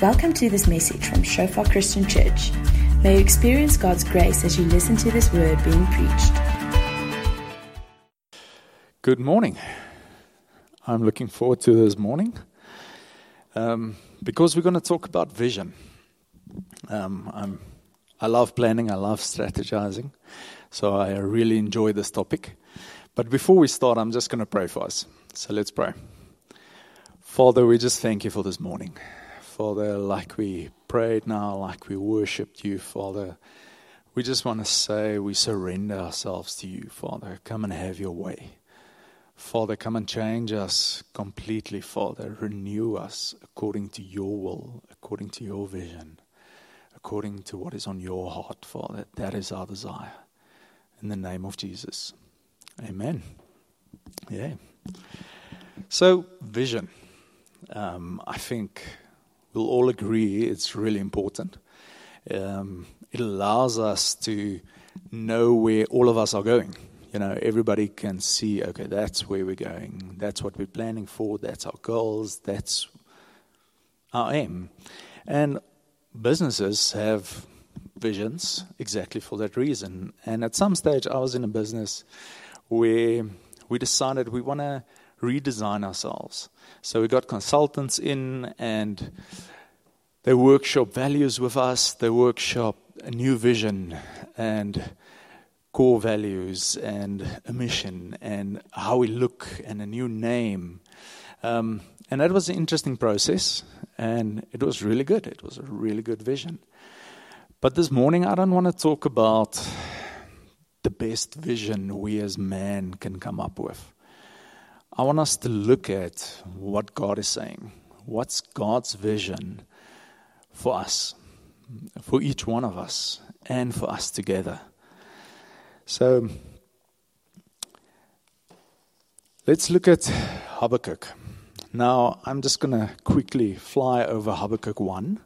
Welcome to this message from Shofar Christian Church. May you experience God's grace as you listen to this word being preached. Good morning. I'm looking forward to this morning um, because we're going to talk about vision. Um, I love planning, I love strategizing, so I really enjoy this topic. But before we start, I'm just going to pray for us. So let's pray. Father, we just thank you for this morning. Father, like we prayed now, like we worshiped you, Father, we just want to say we surrender ourselves to you, Father. Come and have your way. Father, come and change us completely, Father. Renew us according to your will, according to your vision, according to what is on your heart, Father. That is our desire. In the name of Jesus. Amen. Yeah. So, vision. Um, I think we'll all agree it's really important. Um, it allows us to know where all of us are going. You know, everybody can see, okay, that's where we're going. That's what we're planning for. That's our goals. That's our aim. And businesses have visions exactly for that reason. And at some stage, I was in a business where we decided we want to redesign ourselves. So we got consultants in and they workshop values with us, they workshop a new vision and core values and a mission and how we look and a new name. Um, and that was an interesting process and it was really good. It was a really good vision. But this morning, I don't want to talk about the best vision we as man can come up with. I want us to look at what God is saying. What's God's vision for us, for each one of us, and for us together? So let's look at Habakkuk. Now, I'm just going to quickly fly over Habakkuk 1.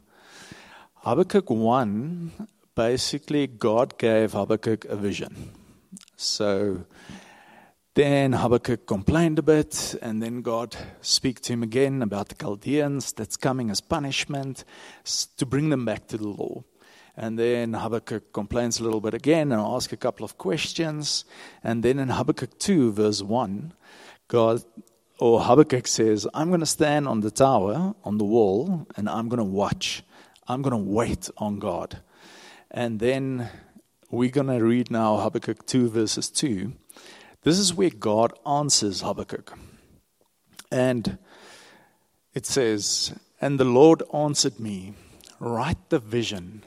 Habakkuk 1, basically, God gave Habakkuk a vision. So then Habakkuk complained a bit, and then God speak to him again about the Chaldeans that's coming as punishment to bring them back to the law. And then Habakkuk complains a little bit again and asks a couple of questions. And then in Habakkuk 2, verse 1, God or Habakkuk says, I'm going to stand on the tower, on the wall, and I'm going to watch. I'm going to wait on God. And then we're going to read now Habakkuk 2, verses 2. This is where God answers Habakkuk. And it says, And the Lord answered me, Write the vision,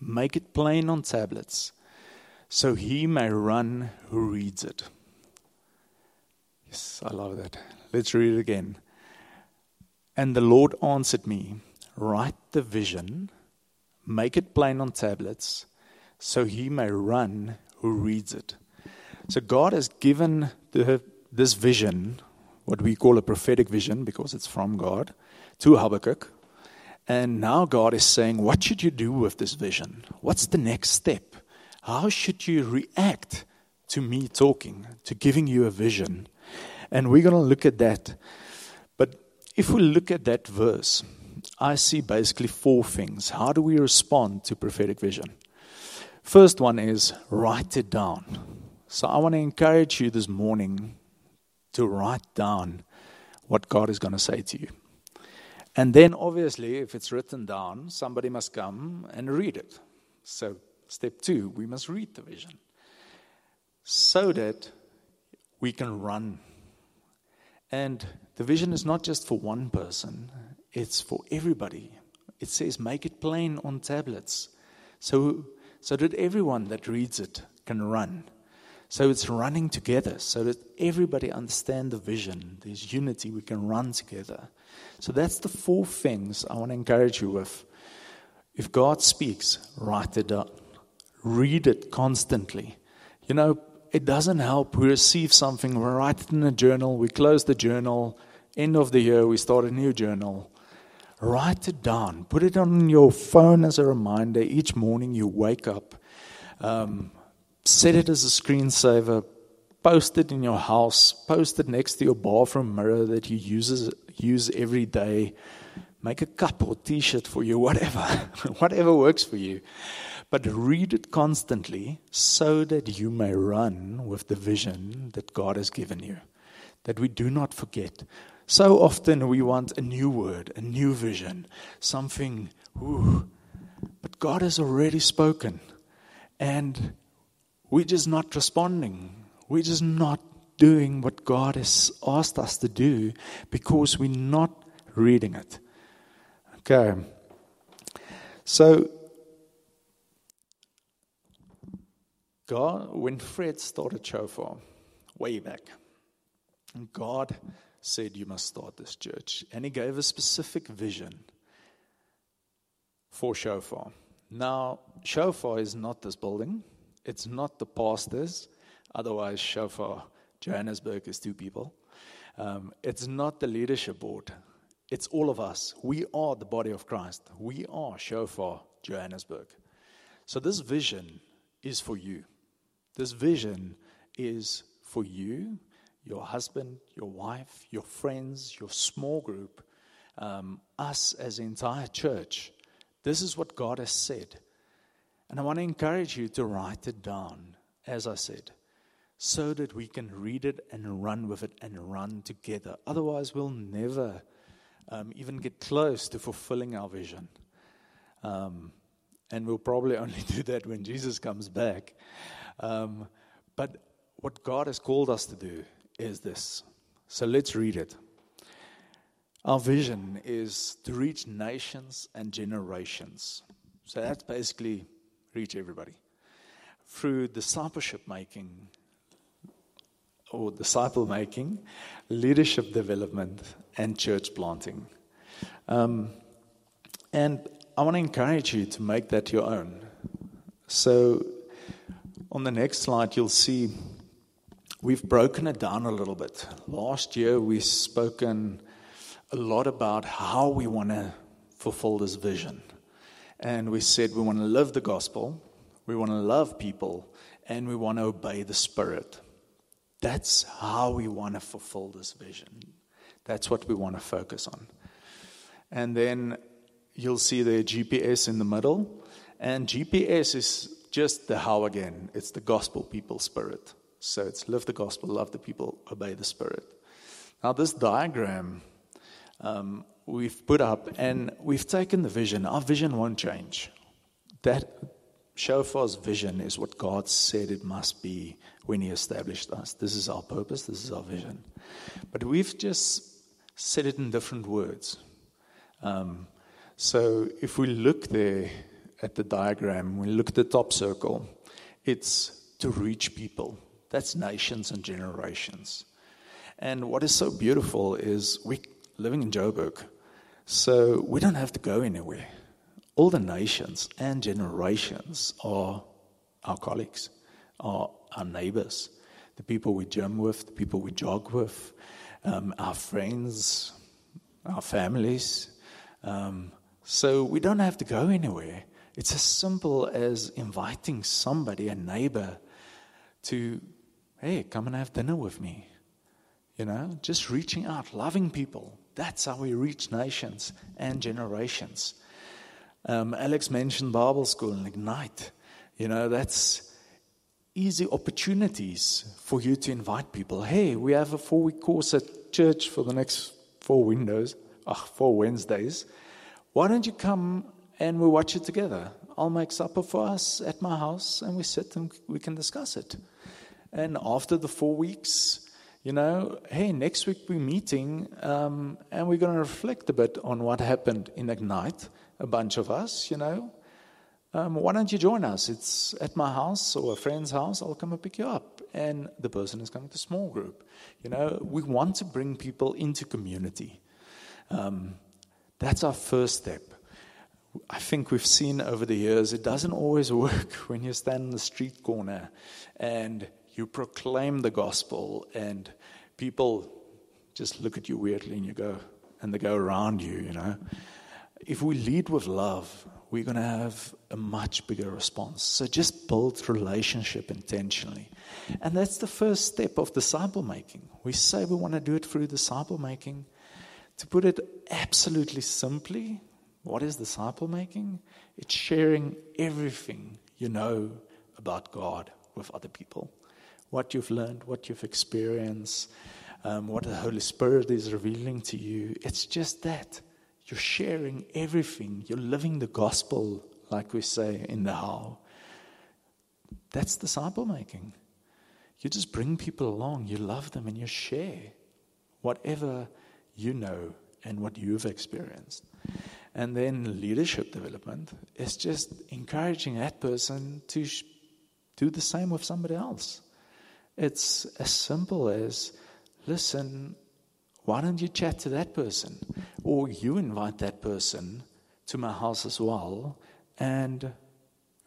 make it plain on tablets, so he may run who reads it. Yes, I love that. Let's read it again. And the Lord answered me, Write the vision, make it plain on tablets, so he may run who reads it. So God has given the, this vision, what we call a prophetic vision because it's from God, to Habakkuk. And now God is saying, What should you do with this vision? What's the next step? How should you react to me talking, to giving you a vision? And we're going to look at that. But if we look at that verse, I see basically four things. How do we respond to prophetic vision? First one is write it down. So I want to encourage you this morning to write down what God is going to say to you. And then, obviously, if it's written down, somebody must come and read it. So, step two, we must read the vision so that we can run. And the vision is not just for one person, it's for everybody. It says, make it plain on tablets so, so that everyone that reads it can run. So it's running together so that everybody understand the vision. There's unity. We can run together. So that's the four things I want to encourage you with. If God speaks, write it down. Read it constantly. You know, it doesn't help. We receive something, we write it in a journal, we close the journal. End of the year, we start a new journal. Write it down. Put it on your phone as a reminder. Each morning you wake up. Um, set it as a screensaver, post it in your house, post it next to your bathroom mirror that you use, use every day. make a cup or t shirt for you, whatever, whatever works for you. But read it constantly so that you may run with the vision that God has given you, that we do not forget. So often we want a new word, a new vision, something, ooh, but God has already spoken. And we're just not responding. We're just not doing what God has asked us to do because we're not reading it. Okay. So, God, when Fred started Shofar, way back, God said, You must start this church. And He gave a specific vision for Shofar. Now, Shofar is not this building, it's not the pastors. Otherwise, Shofar Johannesburg is two people. Um, it's not the leadership board, it's all of us. We are the body of Christ. We are Shofar Johannesburg. So, this vision is for you. This vision is for you, your husband, your wife, your friends, your small group, um, us as entire church. This is what God has said. And I want to encourage you to write it down, as I said so that we can read it and run with it and run together. Otherwise, we'll never um, even get close to fulfilling our vision. Um, and we'll probably only do that when Jesus comes back. Um, but what God has called us to do is this. So let's read it. Our vision is to reach nations and generations. So that's basically reach everybody through discipleship making or disciple making, leadership development, and church planting. Um, and I want to encourage you to make that your own. So, on the next slide, you'll see we've broken it down a little bit. Last year, we've spoken a lot about how we want to fulfill this vision. And we said we want to live the gospel, we want to love people, and we want to obey the Spirit. That's how we want to fulfill this vision. That's what we want to focus on. And then you'll see the GPS in the middle. And GPS is just the how again. It's the gospel people spirit. So it's live the gospel, love the people, obey the spirit. Now, this diagram um, we've put up, and we've taken the vision. Our vision won't change. That Shofar's vision is what God said it must be when He established us. This is our purpose, this is our vision. But we've just said it in different words. Um, so if we look there at the diagram, we look at the top circle, it's to reach people. That's nations and generations. And what is so beautiful is we living in Joburg, so we don't have to go anywhere all the nations and generations are our colleagues, are our neighbors, the people we gym with, the people we jog with, um, our friends, our families. Um, so we don't have to go anywhere. It's as simple as inviting somebody, a neighbor, to, hey, come and have dinner with me. You know, just reaching out, loving people. That's how we reach nations and generations. Um, Alex mentioned Bible school and Ignite. You know, that's easy opportunities for you to invite people. Hey, we have a four week course at church for the next four windows, uh, four Wednesdays. Why don't you come and we watch it together? I'll make supper for us at my house and we sit and we can discuss it. And after the four weeks, you know, hey, next week we're meeting um, and we're going to reflect a bit on what happened in Ignite a bunch of us, you know. Um, why don't you join us? It's at my house or a friend's house. I'll come and pick you up. And the person is coming to small group. You know, we want to bring people into community. Um, that's our first step. I think we've seen over the years it doesn't always work when you stand in the street corner and you proclaim the gospel and people just look at you weirdly and you go and they go around you, you know if we lead with love, we're going to have a much bigger response. So just build relationship intentionally. And that's the first step of disciple making. We say we want to do it through disciple making. To put it absolutely simply, what is disciple making? It's sharing everything you know about God with other people. What you've learned, what you've experienced, um, what the Holy Spirit is revealing to you. It's just that. You're sharing everything. You're living the gospel, like we say in the how. That's disciple making. You just bring people along, you love them, and you share whatever you know and what you've experienced. And then leadership development is just encouraging that person to sh- do the same with somebody else. It's as simple as listen, why don't you chat to that person? Or you invite that person to my house as well, and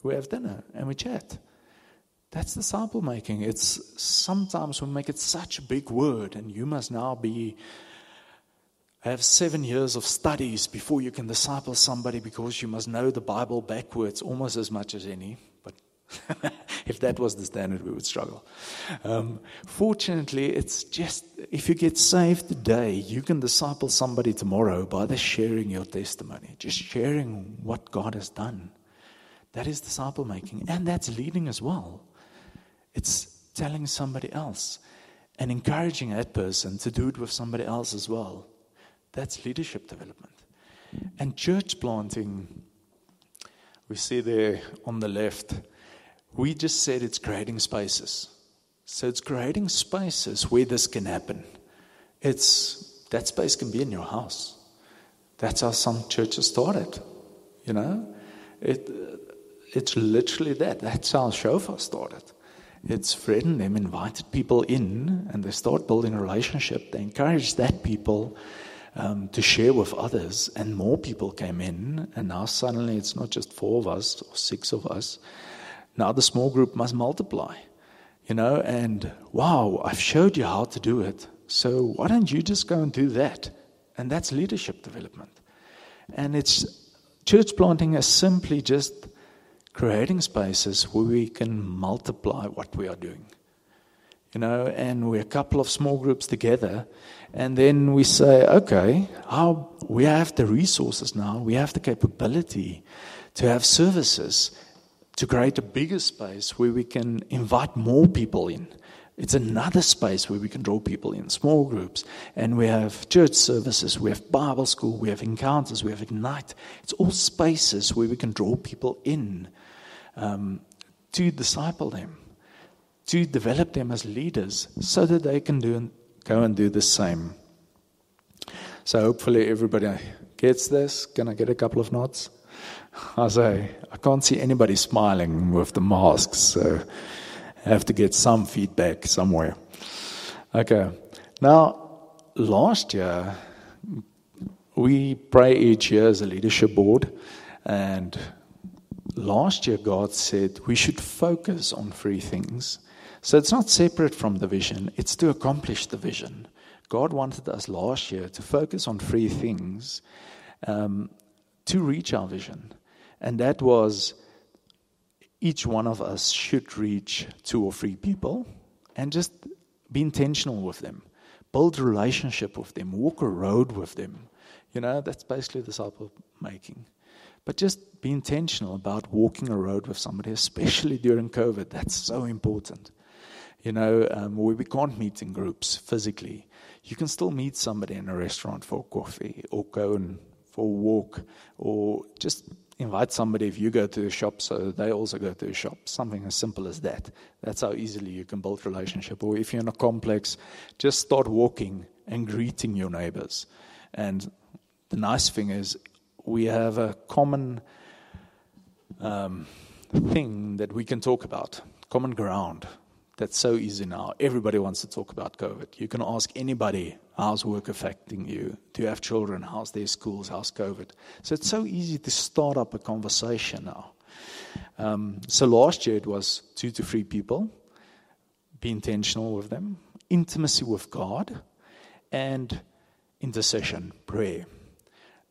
we have dinner and we chat. That's disciple making. It's sometimes we make it such a big word, and you must now be have seven years of studies before you can disciple somebody because you must know the Bible backwards almost as much as any. If that was the standard, we would struggle. Um, fortunately, it's just if you get saved today, you can disciple somebody tomorrow by the sharing your testimony, just sharing what God has done. That is disciple making, and that's leading as well. It's telling somebody else and encouraging that person to do it with somebody else as well. That's leadership development. And church planting, we see there on the left, we just said it's creating spaces. So it's creating spaces where this can happen. It's that space can be in your house. That's how some churches started. You know? It it's literally that. That's how Shofar started. It's Fred and them invited people in and they start building a relationship. They encourage that people um, to share with others, and more people came in, and now suddenly it's not just four of us or six of us. Now the small group must multiply, you know, and wow, I've showed you how to do it. So why don't you just go and do that? And that's leadership development. And it's church planting is simply just creating spaces where we can multiply what we are doing you know, and we're a couple of small groups together, and then we say, okay, how we have the resources now, we have the capability to have services to create a bigger space where we can invite more people in. It's another space where we can draw people in, small groups. And we have church services, we have Bible school, we have encounters, we have Ignite. It's all spaces where we can draw people in um, to disciple them to develop them as leaders so that they can do and go and do the same. So hopefully everybody gets this. Can I get a couple of nods? I say, I can't see anybody smiling with the masks, so I have to get some feedback somewhere. Okay. Now, last year, we pray each year as a leadership board, and last year God said we should focus on three things. So it's not separate from the vision, it's to accomplish the vision. God wanted us last year to focus on three things um, to reach our vision. And that was each one of us should reach two or three people and just be intentional with them, build a relationship with them, walk a road with them. You know, that's basically disciple making. But just be intentional about walking a road with somebody, especially during COVID. That's so important you know, um, where we can't meet in groups physically, you can still meet somebody in a restaurant for coffee or go and for a walk or just invite somebody if you go to a shop so they also go to a shop. Something as simple as that. That's how easily you can build relationship. Or if you're in a complex, just start walking and greeting your neighbors. And the nice thing is we have a common um, thing that we can talk about, common ground. That's so easy now. Everybody wants to talk about COVID. You can ask anybody, how's work affecting you? Do you have children? How's their schools? How's COVID? So it's so easy to start up a conversation now. Um, so last year it was two to three people. Be intentional with them. Intimacy with God and intercession, prayer.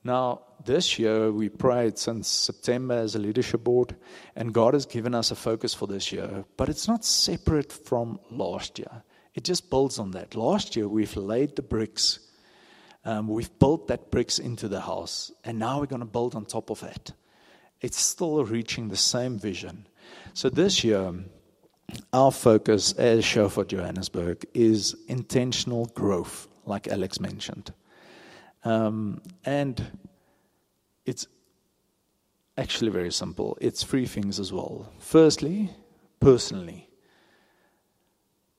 Now, this year we prayed since September as a leadership board, and God has given us a focus for this year, but it's not separate from last year. It just builds on that. Last year we've laid the bricks Um, we've built that bricks into the house, and now we're going to build on top of it. It's still reaching the same vision. So this year, our focus as for Johannesburg is intentional growth, like Alex mentioned. Um, and it's actually very simple. It's three things as well. Firstly, personally,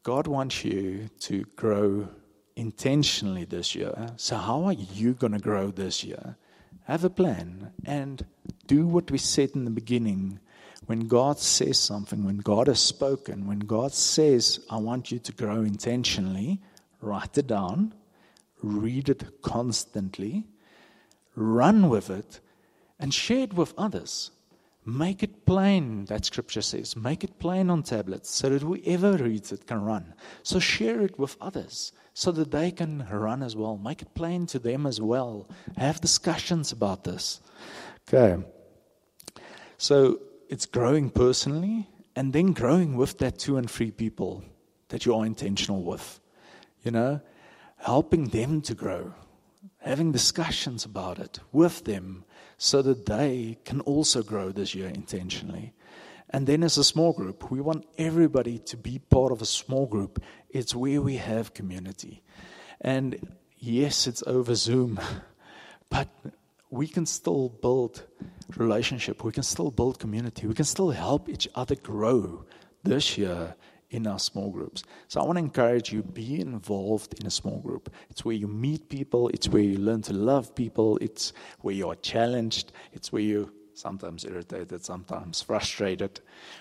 God wants you to grow intentionally this year. So, how are you going to grow this year? Have a plan and do what we said in the beginning. When God says something, when God has spoken, when God says, I want you to grow intentionally, write it down, read it constantly, run with it, and share it with others. Make it plain, that scripture says. Make it plain on tablets so that whoever reads it can run. So share it with others so that they can run as well. Make it plain to them as well. Have discussions about this. Okay. So it's growing personally and then growing with that two and three people that you are intentional with. You know, helping them to grow, having discussions about it with them so that they can also grow this year intentionally. And then, as a small group, we want everybody to be part of a small group. It's where we have community. And yes, it's over Zoom, but we can still build relationship. We can still build community. We can still help each other grow this year in our small groups. So I want to encourage you be involved in a small group. It's where you meet people, it's where you learn to love people, it's where you are challenged, it's where you sometimes irritated, sometimes frustrated,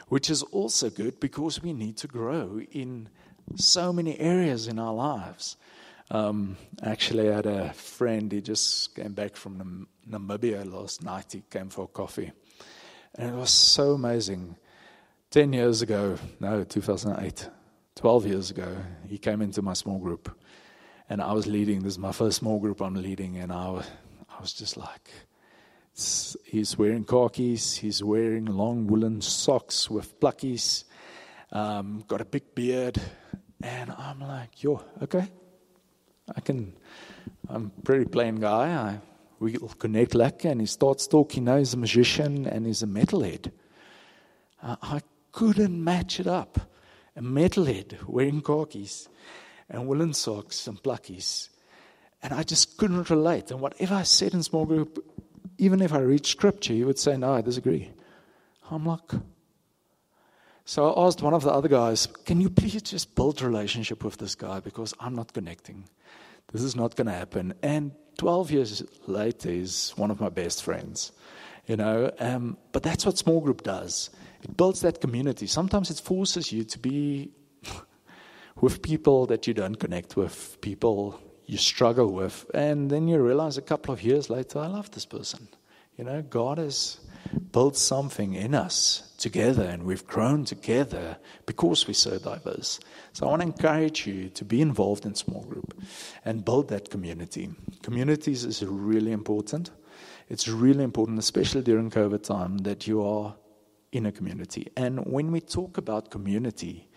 which is also good because we need to grow in so many areas in our lives. Um, actually, I had a friend, he just came back from Namibia last night. He came for coffee. And it was so amazing. 10 years ago, no, 2008, 12 years ago, he came into my small group. And I was leading, this is my first small group I'm leading, and I was, I was just like, he's wearing khakis, he's wearing long woolen socks with plakkies, um, got a big beard, and I'm like, yo, okay, I can, I'm a pretty plain guy. I, we'll connect like, and he starts talking, Now he's a magician and he's a metalhead. I couldn't match it up. A metalhead wearing khakis and woolen socks and plakkies. And I just couldn't relate. And whatever I said in small group, even if I read scripture, he would say, No, I disagree. I'm like, so I asked one of the other guys, Can you please just build a relationship with this guy because I'm not connecting? This is not going to happen. And 12 years later, he's one of my best friends. You know, um, but that's what small group does. It builds that community. Sometimes it forces you to be with people that you don't connect with, people you struggle with, and then you realize a couple of years later, I love this person. You know, God has built something in us together, and we've grown together because we're so diverse. So I want to encourage you to be involved in small group and build that community. Communities is really important. It's really important, especially during COVID time, that you are in a community. And when we talk about community,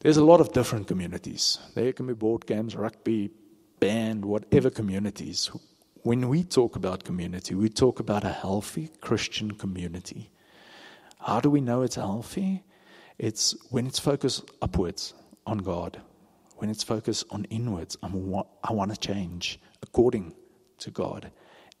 there's a lot of different communities. There can be board games, rugby, band, whatever communities. When we talk about community, we talk about a healthy Christian community. How do we know it's healthy? It's when it's focused upwards on God, when it's focused on inwards. I'm, I want to change according to God,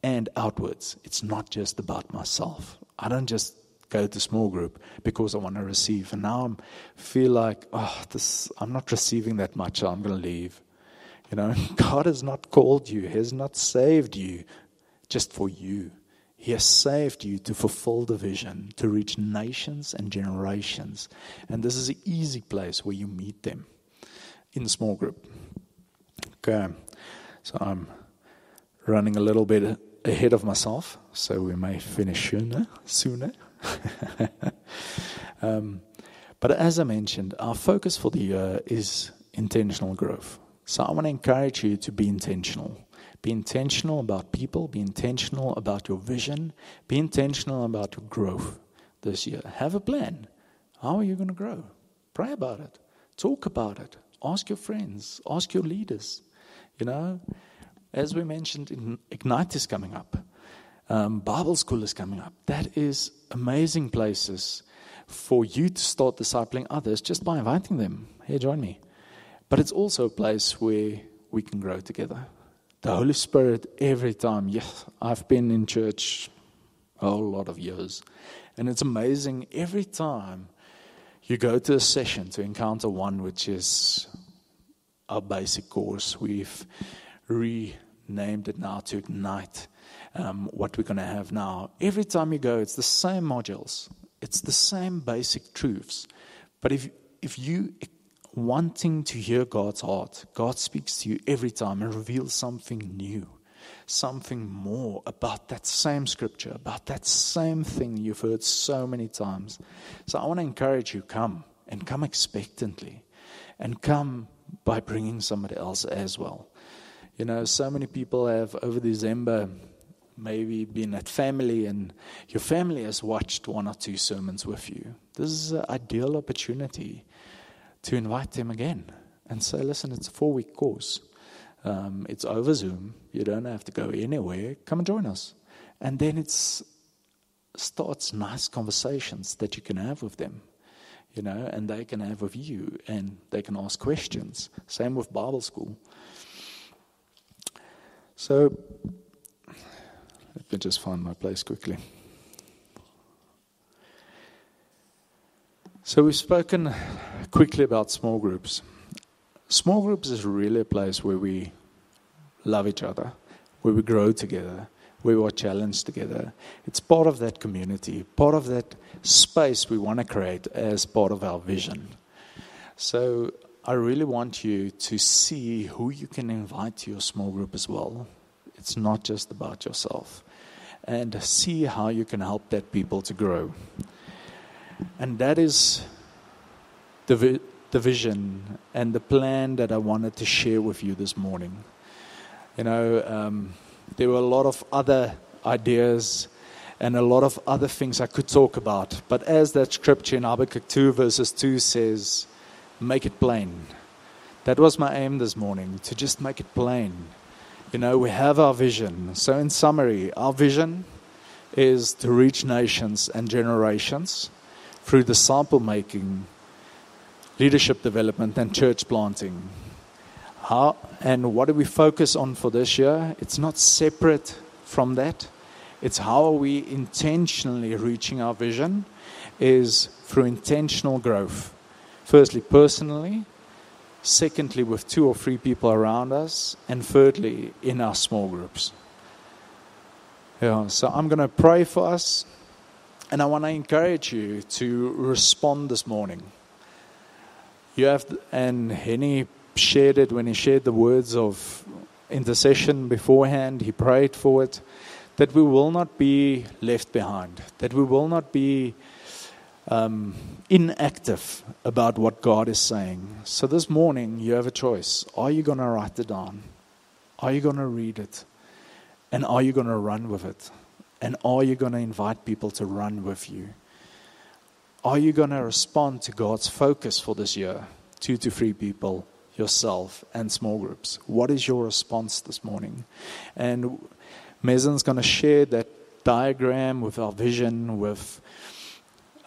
and outwards. It's not just about myself. I don't just go to small group because I want to receive. And now I feel like, oh, this, I'm not receiving that much, so I'm going to leave. You know, God has not called you, He has not saved you just for you. He has saved you to fulfill the vision, to reach nations and generations. And this is an easy place where you meet them in small group. Okay, so I'm running a little bit ahead of myself, so we may finish sooner. sooner. um, but as I mentioned, our focus for the year is intentional growth. So I want to encourage you to be intentional. Be intentional about people, be intentional about your vision, be intentional about your growth this year. Have a plan. How are you going to grow? Pray about it. Talk about it. Ask your friends, ask your leaders. You know, as we mentioned, Ignite is coming up. Um, Bible school is coming up. That is amazing places for you to start discipling others just by inviting them. Here, join me. But it's also a place where we can grow together. The Holy Spirit, every time, yes, I've been in church a whole lot of years, and it's amazing every time you go to a session to encounter one which is our basic course. We've renamed it now to Ignite. Um, what we're going to have now. Every time you go, it's the same modules, it's the same basic truths. But if if you wanting to hear God's heart, God speaks to you every time and reveals something new, something more about that same scripture, about that same thing you've heard so many times. So I want to encourage you come and come expectantly and come by bringing somebody else as well. You know, so many people have over December maybe been at family and your family has watched one or two sermons with you. This is an ideal opportunity to invite them again and say, listen, it's a four week course. Um, it's over Zoom. You don't have to go anywhere. Come and join us. And then it starts nice conversations that you can have with them, you know, and they can have with you and they can ask questions. Same with Bible school. So, me just find my place quickly. So, we've spoken quickly about small groups. Small groups is really a place where we love each other, where we grow together, where we are challenged together. It's part of that community, part of that space we want to create as part of our vision. So I really want you to see who you can invite to your small group as well. It's not just about yourself. And see how you can help that people to grow. And that is the, vi- the vision and the plan that I wanted to share with you this morning. You know, um, there were a lot of other ideas and a lot of other things I could talk about. But as that scripture in Habakkuk 2, verses 2 says, make it plain. That was my aim this morning, to just make it plain. You know, we have our vision. So, in summary, our vision is to reach nations and generations through disciple making, leadership development, and church planting. How and what do we focus on for this year? It's not separate from that. It's how are we intentionally reaching our vision is through intentional growth. Firstly, personally, secondly, with two or three people around us, and thirdly, in our small groups. Yeah, so I'm going to pray for us, and I want to encourage you to respond this morning. You have, and Henny shared it when he shared the words of intercession beforehand. He prayed for it that we will not be left behind, that we will not be um, inactive about what God is saying. So this morning, you have a choice. Are you going to write it down? Are you going to read it? And are you going to run with it? And are you going to invite people to run with you? Are you going to respond to God's focus for this year? Two to three people yourself and small groups. What is your response this morning? And Maison's going to share that diagram with our vision, with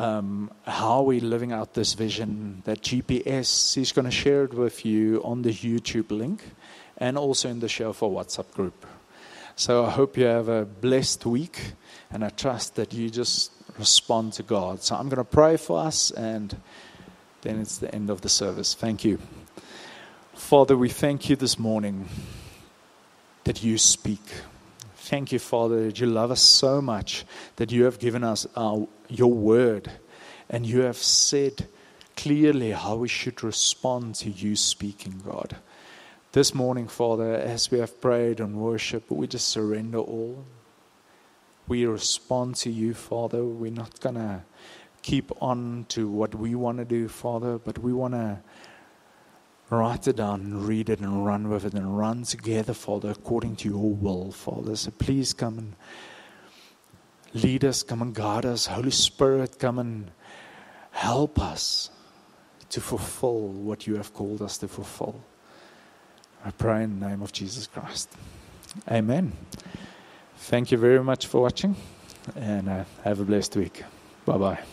um, how are we're living out this vision, that GPS. is going to share it with you on the YouTube link and also in the Shofar WhatsApp group. So I hope you have a blessed week, and I trust that you just respond to God. So I'm going to pray for us, and then it's the end of the service. Thank you. Father, we thank you this morning that you speak. Thank you, Father, that you love us so much that you have given us our, your word and you have said clearly how we should respond to you speaking, God. This morning, Father, as we have prayed and worshiped, we just surrender all. We respond to you, Father. We're not going to keep on to what we want to do, Father, but we want to write it down and read it and run with it and run together, Father, according to your will, Father. So please come and lead us, come and guide us. Holy Spirit, come and help us to fulfill what you have called us to fulfill. I pray in the name of Jesus Christ. Amen. Thank you very much for watching and uh, have a blessed week. Bye bye.